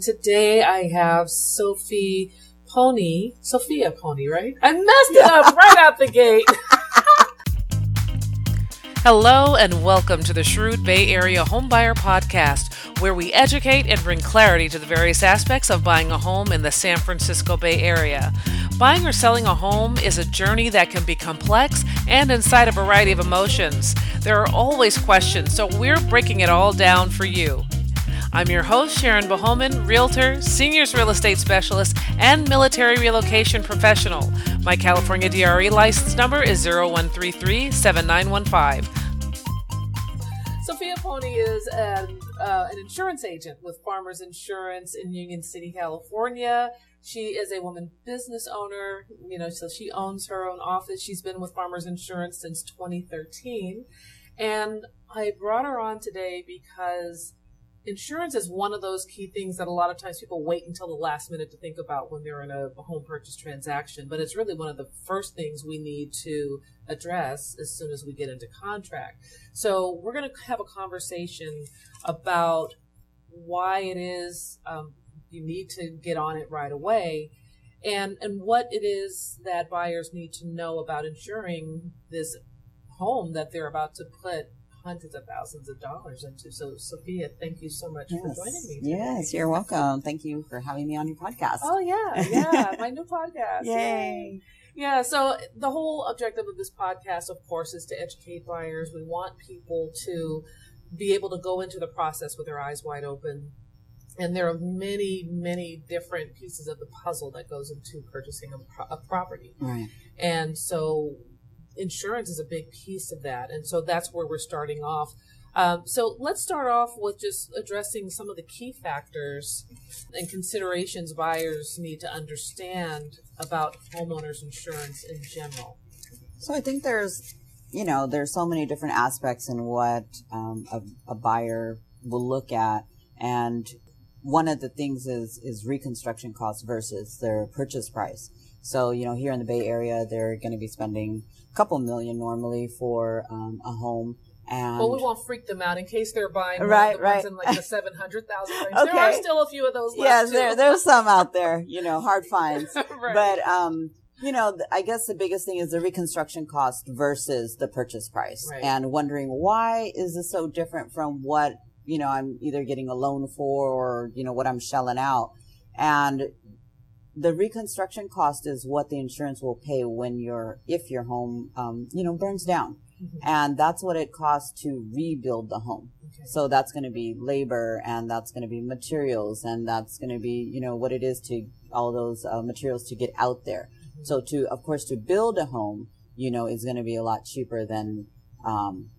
Today I have Sophie Poni, Sofia Poni, right? I messed it up right out the gate. Hello and welcome to the Shrewd Bay Area Homebuyer Podcast, where we educate and bring clarity to the various aspects of buying a home in the San Francisco Bay Area. Buying or selling a home is a journey that can be complex and incite a variety of emotions. There are always questions, so we're breaking it all down for you. I'm your host, Sharon Bohoman, realtor, seniors real estate specialist, and military relocation professional. My California DRE license number is 0133 7915. Sofia Poni is an, uh, an insurance agent with Farmers Insurance in Union City, California. She is a woman business owner, you know, so she owns her own office. She's been with Farmers Insurance since 2013. And I brought her on today because insurance is one of those key things that a lot of times people wait until the last minute to think about when they're in a home purchase transaction. But it's really one of the first things we need to address as soon as we get into contract. So we're going to have a conversation about why it is um, you need to get on it right away and and what it is that buyers need to know about insuring this home that they're about to put hundreds of thousands of dollars into. So, Sofia, thank you so much yes. for joining me. Today. Yes, you're welcome. Thank you for having me on your podcast. Oh yeah, yeah, my new podcast. Yay. Yay. Yeah, so the whole objective of this podcast, of course, is to educate buyers. We want people to be able to go into the process with their eyes wide open. And there are many, many different pieces of the puzzle that goes into purchasing a, pro- a property. Right. And so insurance is a big piece of that. And so that's where we're starting off. Um, so let's start off with just addressing some of the key factors and considerations buyers need to understand about homeowners insurance in general. So I think there's, you know, there's so many different aspects in what um, a, a buyer will look at, and one of the things is is reconstruction costs versus their purchase price. So you know, here in the Bay Area, they're going to be spending a couple million normally for um, a home. And well, we won't freak them out in case they're buying right, the right. ones in like the seven hundred thousand range. Okay. There are still a few of those. Yes, there there's some out there. You know, hard finds. right. But um, you know, I guess the biggest thing is the reconstruction cost versus the purchase price, right. and wondering why is this so different from what you know I'm either getting a loan for or you know what I'm shelling out, and the reconstruction cost is what the insurance will pay when your if your home um, you know burns down mm-hmm. and that's what it costs to rebuild the home okay. so that's going to be labor and that's going to be materials and that's going to be you know what it is to all those uh, materials to get out there mm-hmm. so to of course to build a home you know is going to be a lot cheaper than um,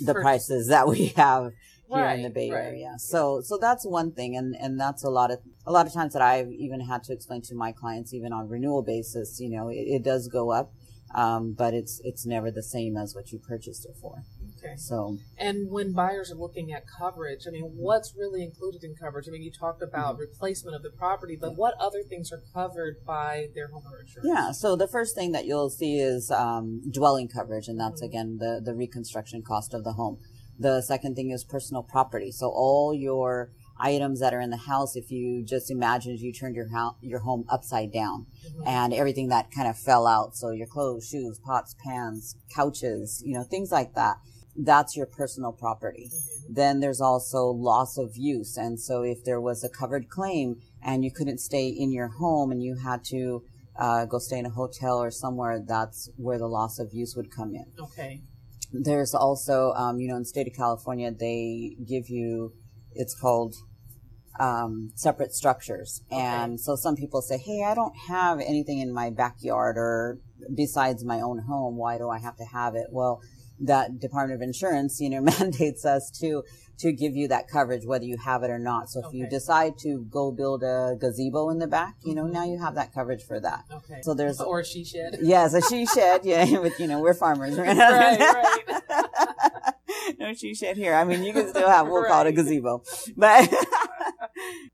the prices that we have here right, in the Bay right. Area. So so that's one thing, and and that's a lot of a lot of times that I've even had to explain to my clients, even on renewal basis. You know, it, it does go up, um, but it's it's never the same as what you purchased it for. Okay. So and when buyers are looking at coverage, I mean, what's really included in coverage? I mean, you talked about mm-hmm. replacement of the property, but what other things are covered by their homeowner insurance? Yeah. So the first thing that you'll see is um, dwelling coverage, and that's mm-hmm. again the the reconstruction cost of the home. The second thing is personal property. So all your items that are in the house, if you just imagine you turned your house, your home upside down mm-hmm. and everything that kind of fell out. So your clothes, shoes, pots, pans, couches, you know, things like that. That's your personal property. Mm-hmm. Then there's also loss of use. And so if there was a covered claim and you couldn't stay in your home and you had to uh, go stay in a hotel or somewhere, that's where the loss of use would come in. Okay there's also, um, you know, in the state of California, they give you, it's called um, separate structures. Okay. And so some people say, hey, I don't have anything in my backyard or besides my own home. Why do I have to have it? Well, that Department of Insurance, you know, mandates us to to give you that coverage whether you have it or not. So if okay. you decide to go build a gazebo in the back, you know, mm-hmm. now you have that coverage for that. Okay. So there's or a she shed. Yes, a she shed. Yeah, but you know, we're farmers, right? right, right. no she shed here. I mean, you can still have we'll right. call it a gazebo, but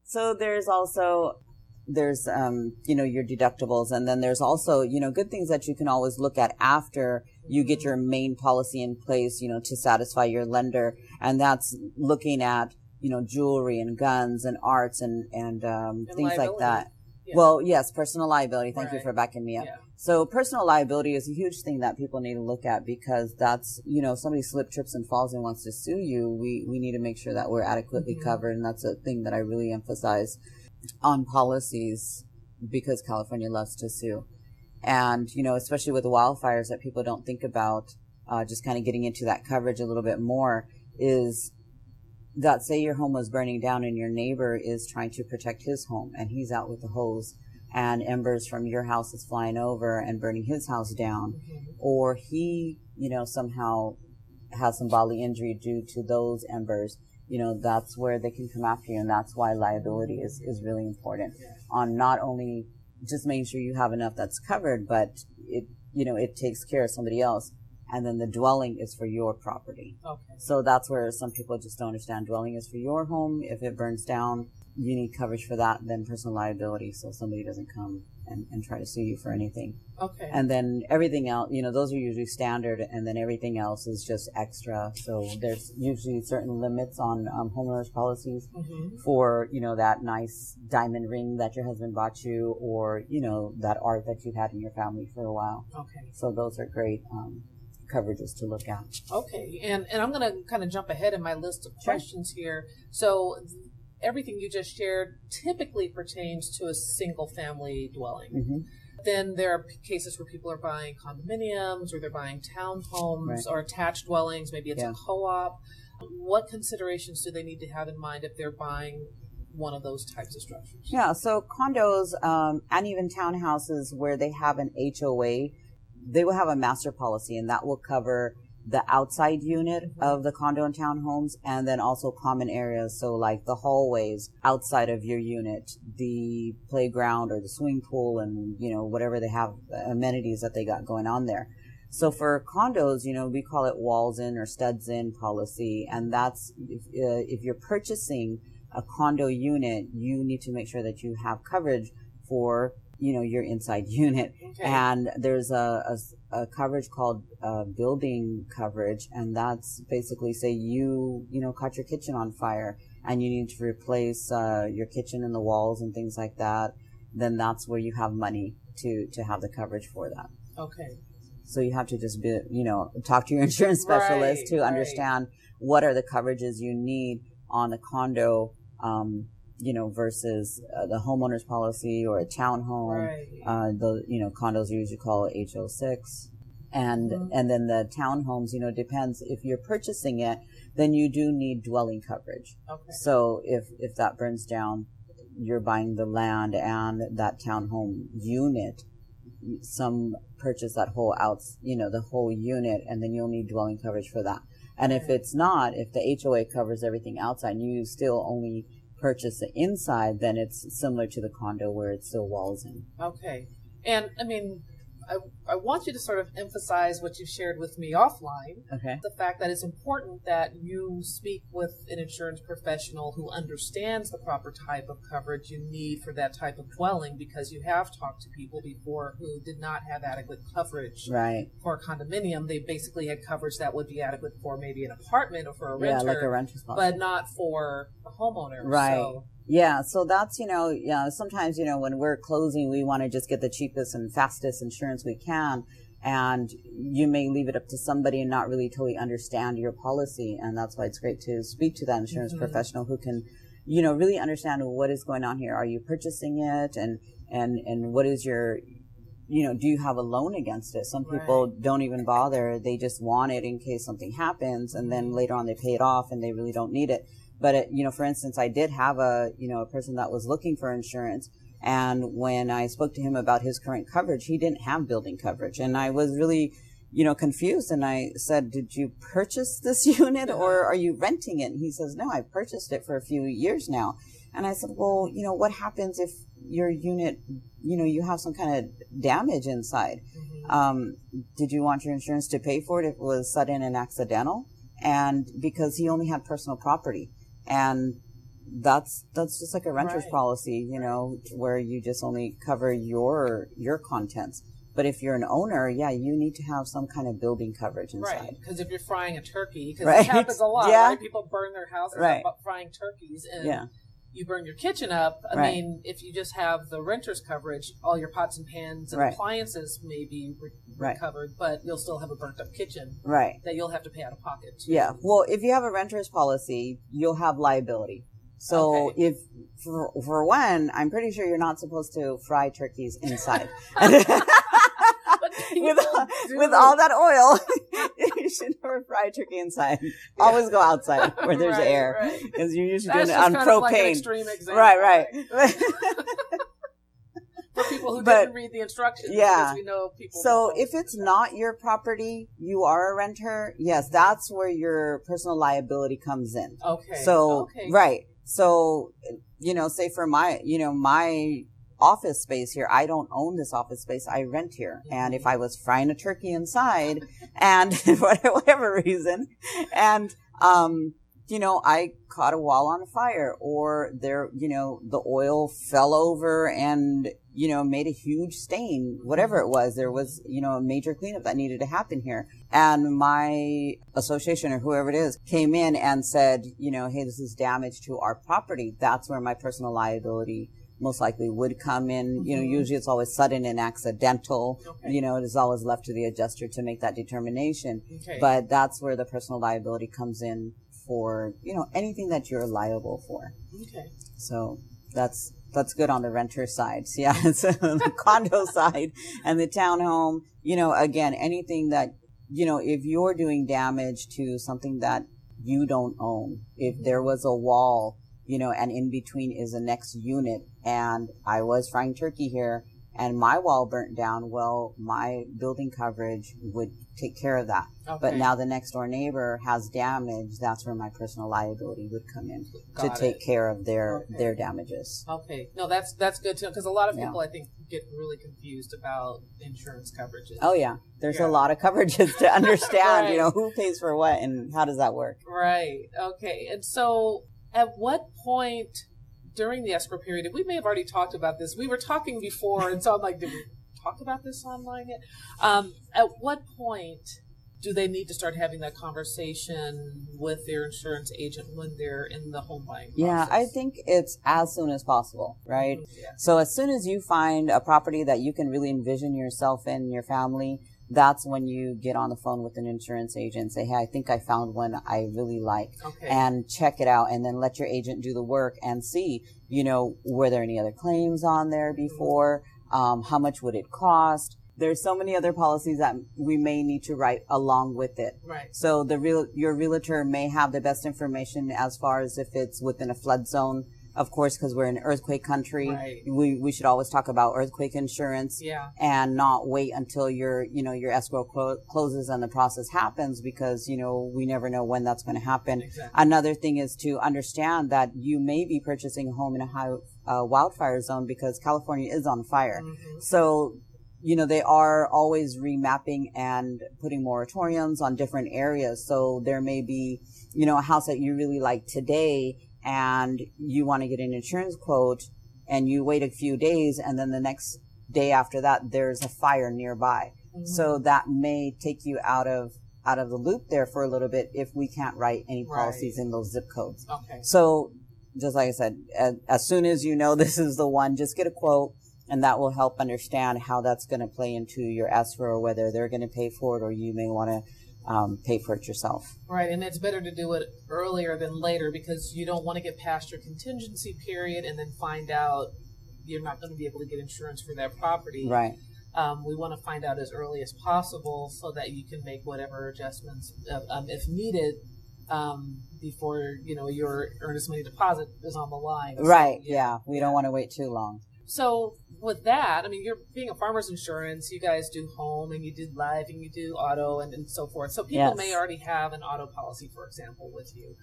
so there's also there's um you know your deductibles and then there's also you know good things that you can always look at after you get your main policy in place you know to satisfy your lender and that's looking at you know, jewelry and guns and arts and, and, um, and things like that. Yeah. Well, yes, personal liability. Thank right. you for backing me up. Yeah. So personal liability is a huge thing that people need to look at because that's, you know, somebody slip, trips and falls and wants to sue you. We, we need to make sure that we're adequately mm-hmm. covered. And that's a thing that I really emphasize on policies because California loves to sue. And, you know, especially with the wildfires that people don't think about, uh, just kind of getting into that coverage a little bit more is that say your home was burning down and your neighbor is trying to protect his home and he's out with the hose and embers from your house is flying over and burning his house down mm-hmm. or he you know somehow has some bodily injury due to those embers you know that's where they can come after you and that's why liability is, is really important on not only just making sure you have enough that's covered but it you know it takes care of somebody else and then the dwelling is for your property. Okay. So that's where some people just don't understand. Dwelling is for your home. If it burns down, you need coverage for that, then personal liability, so somebody doesn't come and, and try to sue you for anything. Okay. And then everything else, you know, those are usually standard, and then everything else is just extra. So there's usually certain limits on um, homeowners policies mm-hmm. for, you know, that nice diamond ring that your husband bought you, or, you know, that art that you've had in your family for a while. Okay. So those are great. Um, coverages to look at. Okay, and and I'm going to kind of jump ahead in my list of questions here. So everything you just shared typically pertains to a single family dwelling. Mm-hmm. Then there are cases where people are buying condominiums or they're buying townhomes right. or attached dwellings. Maybe it's yeah. a co-op. What considerations do they need to have in mind if they're buying one of those types of structures? Yeah, so condos um, and even townhouses where they have an HOA they will have a master policy and that will cover the outside unit mm-hmm. of the condo and townhomes and then also common areas. So like the hallways outside of your unit, the playground or the swimming pool and, you know, whatever they have amenities that they got going on there. So for condos, you know, we call it walls in or studs in policy. And that's if, uh, if you're purchasing a condo unit, you need to make sure that you have coverage for you know your inside unit okay. and there's a, a, a coverage called uh, building coverage and that's basically say you you know caught your kitchen on fire and you need to replace uh, your kitchen and the walls and things like that then that's where you have money to to have the coverage for that okay so you have to just be you know talk to your insurance specialist right, to right. understand what are the coverages you need on a condo um, you know, versus uh, the homeowner's policy or a townhome. Right. Uh, the you know condos are usually called HO6, and mm-hmm. and then the townhomes, you know, depends if you're purchasing it, then you do need dwelling coverage. Okay. So if if that burns down, you're buying the land and that townhome unit. Some purchase that whole out, you know, the whole unit, and then you'll need dwelling coverage for that. And if it's not, if the HOA covers everything outside, you still only purchase the inside, then it's similar to the condo where it's still walls in. Okay. And I mean, I, I want you to sort of emphasize what you shared with me offline. Okay. The fact that it's important that you speak with an insurance professional who understands the proper type of coverage you need for that type of dwelling because you have talked to people before who did not have adequate coverage right. for a condominium. They basically had coverage that would be adequate for maybe an apartment or for a renter. Yeah, like a renter's policy. But not for a homeowner. Right. So, yeah, so that's, you know, yeah, sometimes, you know, when we're closing, we want to just get the cheapest and fastest insurance we can. And you may leave it up to somebody and not really totally understand your policy. And that's why it's great to speak to that insurance mm-hmm. professional who can, you know, really understand what is going on here. Are you purchasing it? And, and, and what is your, you know, do you have a loan against it? Some people right. don't even bother. They just want it in case something happens. And then later on they pay it off and they really don't need it. But it, you know, for instance, I did have a you know a person that was looking for insurance, and when I spoke to him about his current coverage, he didn't have building coverage, and I was really you know confused. And I said, "Did you purchase this unit, or are you renting it?" And he says, "No, I purchased it for a few years now." And I said, "Well, you know, what happens if your unit, you know, you have some kind of damage inside? Mm-hmm. Um, did you want your insurance to pay for it if it was sudden and accidental?" And because he only had personal property and that's that's just like a renter's right. policy, you know, where you just only cover your your contents. But if you're an owner, yeah, you need to have some kind of building coverage inside. Right. Because if you're frying a turkey, because right. it happens a lot, yeah. right? People burn their houses right. frying turkeys, and yeah. You burn your kitchen up. I right. mean, if you just have the renter's coverage, all your pots and pans and right. appliances may be re- recovered, but you'll still have a burnt up kitchen. Right. That you'll have to pay out of pocket. Yeah. Well, if you have a renter's policy, you'll have liability. So okay. if for, for one, I'm pretty sure you're not supposed to fry turkeys inside. with, with all that oil, you should never fry turkey inside. Always go outside where there's right, air, because right. you're usually That's doing it on propane. Like right, right. For people who but, didn't read the instructions, yeah. we know people. So if it's not your property, you are a renter. Yes, that's where your personal liability comes in. Okay. So okay. right. So you know, say for my, you know, my office space here. I don't own this office space. I rent here. And if I was frying a turkey inside and for whatever reason, and, um, you know, I caught a wall on fire or there, you know, the oil fell over and, you know, made a huge stain, whatever it was. There was, you know, a major cleanup that needed to happen here. And my association or whoever it is came in and said, you know, hey, this is damage to our property. That's where my personal liability most likely would come in. Mm-hmm. You know, mm-hmm. usually it's always sudden and accidental. Okay. You know, it is always left to the adjuster to make that determination. Okay. But that's where the personal liability comes in for, you know, anything that you're liable for. Okay. So that's that's good on the renter side. So yeah, it's the condo side and the townhome, you know, again, anything that, you know, if you're doing damage to something that you don't own, if there was a wall you know, and in between is the next unit. And I was frying turkey here and my wall burnt down. Well, my building coverage would take care of that. Okay. But now the next door neighbor has damage. That's where my personal liability would come in Got to take care of their okay. their damages. Okay, no, that's that's good to know because a lot of people yeah. I think get really confused about insurance coverages. Oh yeah, there's yeah. a lot of coverages to understand. right. You know who pays for what and how does that work? Right. Okay, and so at what point during the escrow period, we may have already talked about this. We were talking before, and so I'm like, did we talk about this online yet? Um, at what point do they need to start having that conversation with their insurance agent when they're in the home buying process? Yeah, I think it's as soon as possible, right? Yeah. So as soon as you find a property that you can really envision yourself in, your family, that's when you get on the phone with an insurance agent say hey i think i found one i really like okay. and check it out and then let your agent do the work and see you know were there any other claims on there before um, how much would it cost there's so many other policies that we may need to write along with it. Right. So the real your realtor may have the best information as far as if it's within a flood zone of course, because we're in earthquake country, right. we, we should always talk about earthquake insurance yeah. and not wait until your, you know, your escrow clo- closes and the process happens because, you know, we never know when that's going to happen. Exactly. Another thing is to understand that you may be purchasing a home in a high uh, wildfire zone because California is on fire. Mm-hmm. So, you know, they are always remapping and putting moratoriums on different areas. So there may be, you know, a house that you really like today and you want to get an insurance quote and you wait a few days and then the next day after that there's a fire nearby. Mm-hmm. So that may take you out of out of the loop there for a little bit if we can't write any policies right. in those zip codes. Okay. So just like I said, as, as soon as you know this is the one, just get a quote and that will help understand how that's going to play into your escrow, whether they're going to pay for it or you may want to um, pay for it yourself. Right, and it's better to do it earlier than later because you don't want to get past your contingency period and then find out you're not going to be able to get insurance for that property. Right. Um, we want to find out as early as possible so that you can make whatever adjustments, uh, um, if needed, um, before you know your earnest money deposit is on the line. Right. So, yeah. yeah. We don't want to wait too long. So with that, I mean, you're being a farmer's insurance. You guys do home and you do life and you do auto and, and so forth. So people yes. may already have an auto policy, for example, with you.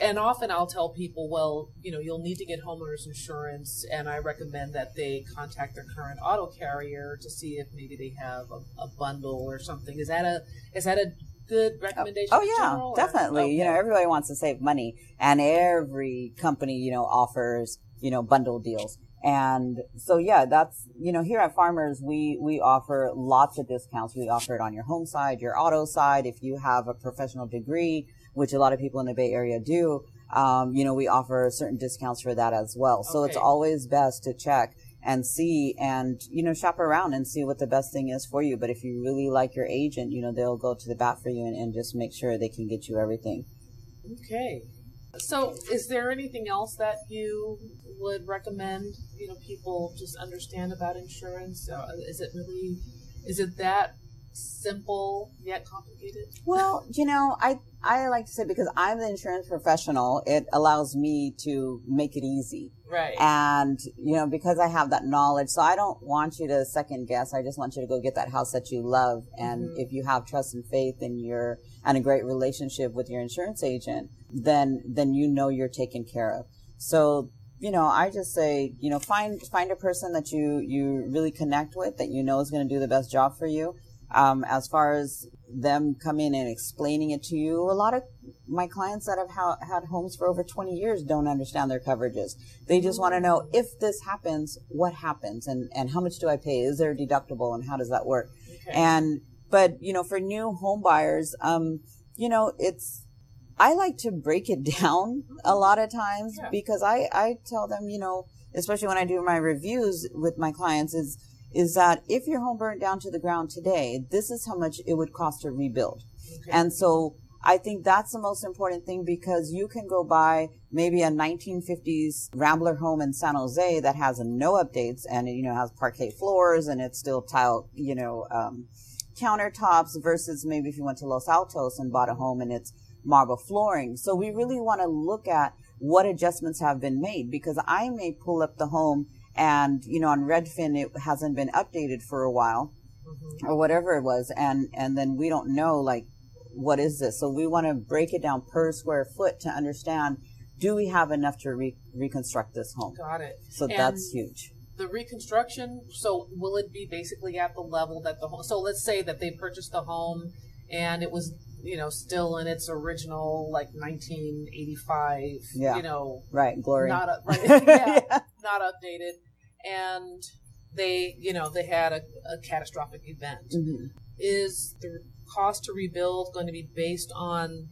And often I'll tell people, well, you know, you'll need to get homeowners insurance, and I recommend that they contact their current auto carrier to see if maybe they have a, a bundle or something. Is that a is that a good oh, recommendation? Oh, yeah, general, definitely. Okay. You know, everybody wants to save money, and every company, you know, offers you know bundle deals And so, yeah, that's, you know, here at Farmers, we, we offer lots of discounts. We offer it on your home side, your auto side. If you have a professional degree, which a lot of people in the Bay Area do, um, you know, we offer certain discounts for that as well. So okay. it's always best to check and see and, you know, shop around and see what the best thing is for you. But if you really like your agent, you know, they'll go to the bat for you and, and just make sure they can get you everything. Okay. So, is there anything else that you would recommend? You know, people just understand about insurance. Uh, is it really, is it that simple yet complicated? Well, you know, I I like to say because I'm the insurance professional, it allows me to make it easy. Right. And you know, because I have that knowledge, so I don't want you to second guess. I just want you to go get that house that you love. And mm-hmm. if you have trust and faith in your and a great relationship with your insurance agent, then then you know you're taken care of. So you know, I just say, you know, find find a person that you you really connect with, that you know is going to do the best job for you, um, as far as them coming and explaining it to you, a lot of my clients that have ha- had homes for over 20 years don't understand their coverages. They just want to know if this happens, what happens and, and how much do I pay? Is there a deductible and how does that work? Okay. And, but, you know, for new home buyers, um, you know, it's, I like to break it down a lot of times yeah. because I, I tell them, you know, especially when I do my reviews with my clients is, is that if your home burned down to the ground today, this is how much it would cost to rebuild. Okay. And so I think that's the most important thing because you can go buy maybe a 1950s Rambler home in San Jose that has no updates and, you know, has parquet floors and it's still tile, you know, um, countertops versus maybe if you went to Los Altos and bought a home and it's marble flooring. So we really want to look at what adjustments have been made because I may pull up the home and you know on redfin it hasn't been updated for a while mm-hmm. or whatever it was. And and then we don't know like what is this? So we want to break it down per square foot to understand do we have enough to re- reconstruct this home? Got it. So and that's huge. the reconstruction so will it be basically at the level that the home so let's say that they purchased the home and it was you know still in its original like 1985 yeah. you know right glory. not a, right, yeah, yeah. Not updated and they you know they had a, a catastrophic event. Mm-hmm. is the cost to rebuild going to be based on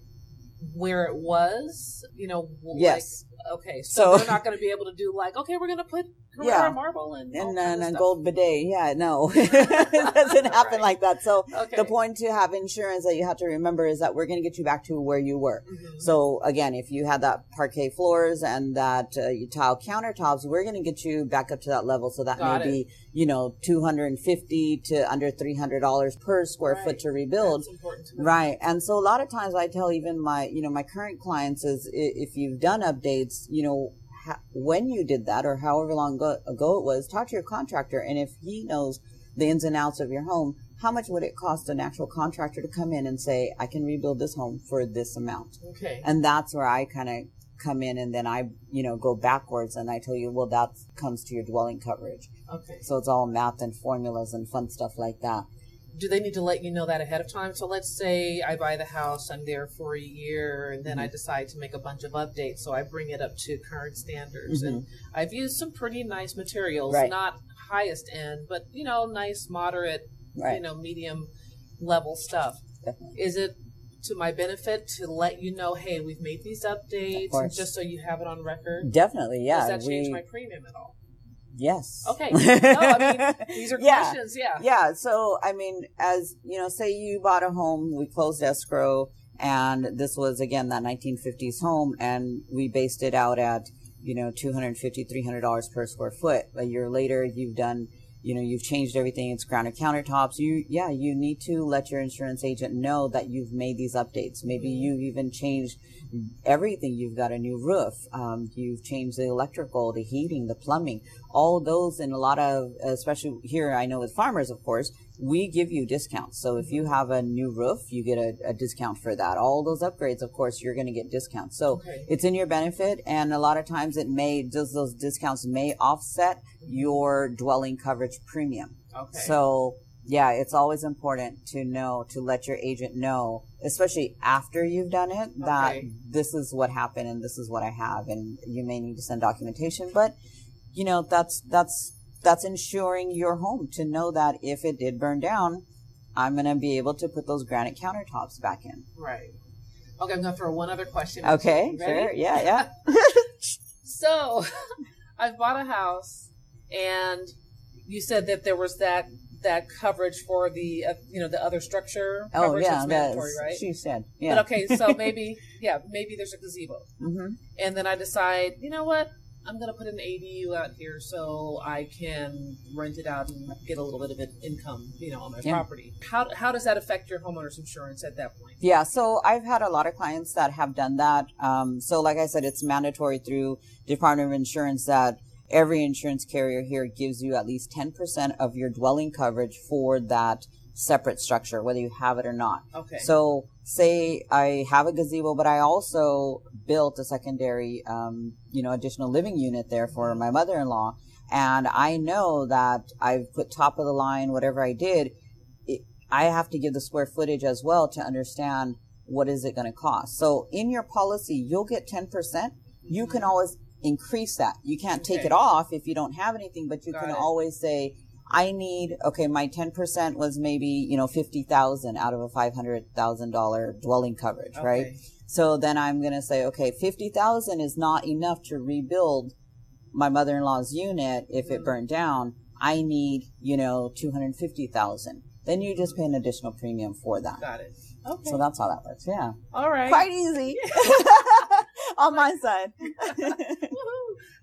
where it was? You know yes like, okay so, so they're not going to be able to do like okay we're going to put yeah. marble and and, and a gold bidet. Yeah, no, it doesn't happen right. like that. So okay. the point to have insurance that you have to remember is that we're going to get you back to where you were. Mm-hmm. So again, if you had that parquet floors and that uh, tile countertops, we're going to get you back up to that level. So that Got may it. be you know two hundred and fifty to under three hundred dollars per square right. foot to rebuild. To right, and so a lot of times I tell even my you know my current clients is if you've done updates, you know when you did that or however long ago, ago it was, talk to your contractor. And if he knows the ins and outs of your home, how much would it cost an actual contractor to come in and say, I can rebuild this home for this amount? Okay. And that's where I kind of come in and then I, you know, go backwards and I tell you, well, that comes to your dwelling coverage. Okay. So it's all math and formulas and fun stuff like that do they need to let you know that ahead of time? So let's say I buy the house, I'm there for a year, and then mm-hmm. I decide to make a bunch of updates. So I bring it up to current standards, mm-hmm. and I've used some pretty nice materials, right. not highest end, but you know, nice, moderate, right. you know, medium level stuff. Definitely. Is it to my benefit to let you know, hey, we've made these updates, just so you have it on record? Definitely, yeah. Does that change we... my premium at all? Yes. Okay. No, I mean, these are yeah. questions. Yeah. Yeah. So, I mean, as you know, say you bought a home, we closed escrow, and this was again that 1950s home, and we based it out at you know 250 300 dollars per square foot. A year later, you've done you know you've changed everything it's granite countertops you yeah you need to let your insurance agent know that you've made these updates. Maybe you've even changed everything. You've got a new roof um, you've changed the electrical the heating the plumbing all those and a lot of especially here i know with farmers of course we give you discounts. So if you have a new roof, you get a, a discount for that. All those upgrades, of course, you're going to get discounts. So okay. it's in your benefit. And a lot of times it may, those, those discounts may offset your dwelling coverage premium. Okay. So yeah, it's always important to know, to let your agent know, especially after you've done it, that okay. this is what happened and this is what I have. And you may need to send documentation, but you know, that's, that's, that's ensuring your home to know that if it did burn down, I'm going to be able to put those granite countertops back in. Right. Okay, I'm going to throw one other question. Okay, sure. Yeah, yeah. so, I've bought a house, and you said that there was that that coverage for the uh, you know the other structure. Oh yeah, that's right? She said. Yeah. But okay, so maybe yeah, maybe there's a gazebo, mm-hmm. and then I decide, you know what, I'm gonna put an ADU out here so I can rent it out and get a little bit of an income, you know, on my yeah. property. How how does that affect your homeowner's insurance at that point? Yeah, so I've had a lot of clients that have done that. Um, so like I said, it's mandatory through Department of Insurance that every insurance carrier here gives you at least 10% of your dwelling coverage for that separate structure, whether you have it or not. Okay. So say I have a gazebo, but I also built a secondary, um, you know, additional living unit there for my mother-in-law. And I know that I've put top of the line, whatever I did, it, I have to give the square footage as well to understand what is it going to cost. So in your policy, you'll get 10%. You can always increase that. You can't take okay. it off if you don't have anything, but you Got can it. always say, I need, okay, my 10% was maybe, you know, 50,000 out of a $500,000 dwelling coverage, okay. right? So then I'm going to say, okay, 50,000 is not enough to rebuild my mother-in-law's unit if it mm-hmm. burned down. I need, you know, 250,000. Then you just pay an additional premium for that. Got it. Okay. So that's how that works. Yeah. All right. Quite easy. on my side.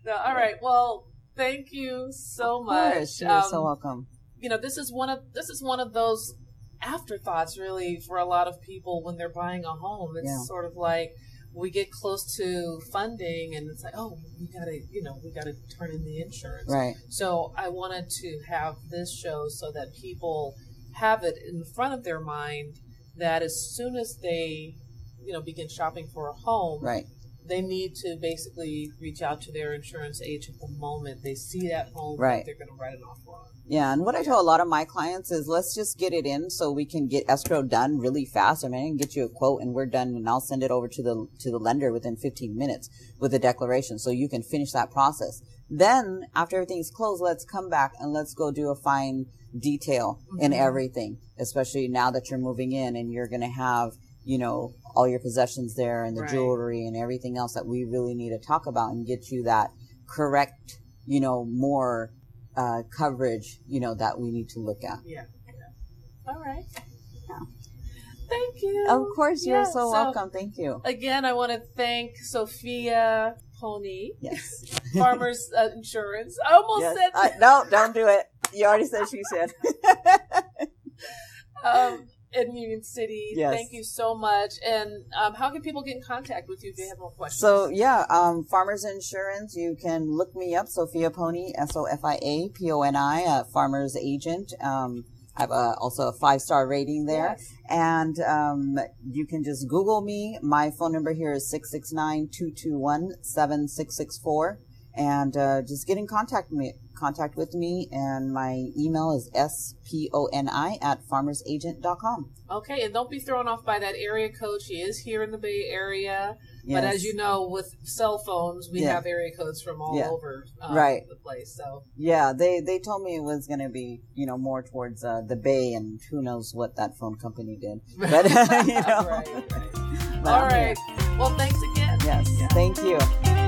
no, all right. Well, thank you so much. You're um, so welcome. You know, this is one of this is one of those afterthoughts really for a lot of people when they're buying a home. It's yeah. sort of like we get close to funding and it's like, oh, we gotta, you know, we gotta turn in the insurance. Right. So I wanted to have this show so that people have it in front of their mind that as soon as they, you know, begin shopping for a home, right they need to basically reach out to their insurance agent the moment they see that home right. they're going to write an offer on. Yeah, and what I tell a lot of my clients is let's just get it in so we can get escrow done really fast. I mean, I can get you a quote and we're done, and I'll send it over to the to the lender within 15 minutes with a declaration, so you can finish that process. Then, after everything's closed, let's come back and let's go do a fine detail mm-hmm. in everything, especially now that you're moving in and you're going to have you know, all your possessions there and the right. jewelry and everything else that we really need to talk about and get you that correct, you know, more uh, coverage, you know, that we need to look at. Yeah. yeah. All right. Yeah. Thank you. Of course, you're yeah. so, so welcome. Thank you. Again, I want to thank Sofia Poni. Yes. Farmers uh, Insurance. I almost yes. said. No, don't do it. You already said she said. um, in Union City. Yes. Thank you so much. And um, how can people get in contact with you if they have more questions? So yeah, um, Farmers Insurance. You can look me up, Sofia Poni, S O F I A P O N I, Farmers Agent. Um, I have a, also a five star rating there. Yes. And um, you can just Google me. My phone number here is 669 221 7664. And uh, just get in contact with me contact with me, and my email is sponi at farmersagent.com. Okay, and don't be thrown off by that area code. She is here in the Bay Area. Yes. But as you know, with cell phones, we yeah. have area codes from all yeah. over um, right. the place. So yeah, they they told me it was going to be you know more towards uh, the Bay, and who knows what that phone company did. But you know, right, right. But all right. Well, thanks again. Yes, yeah. thank you.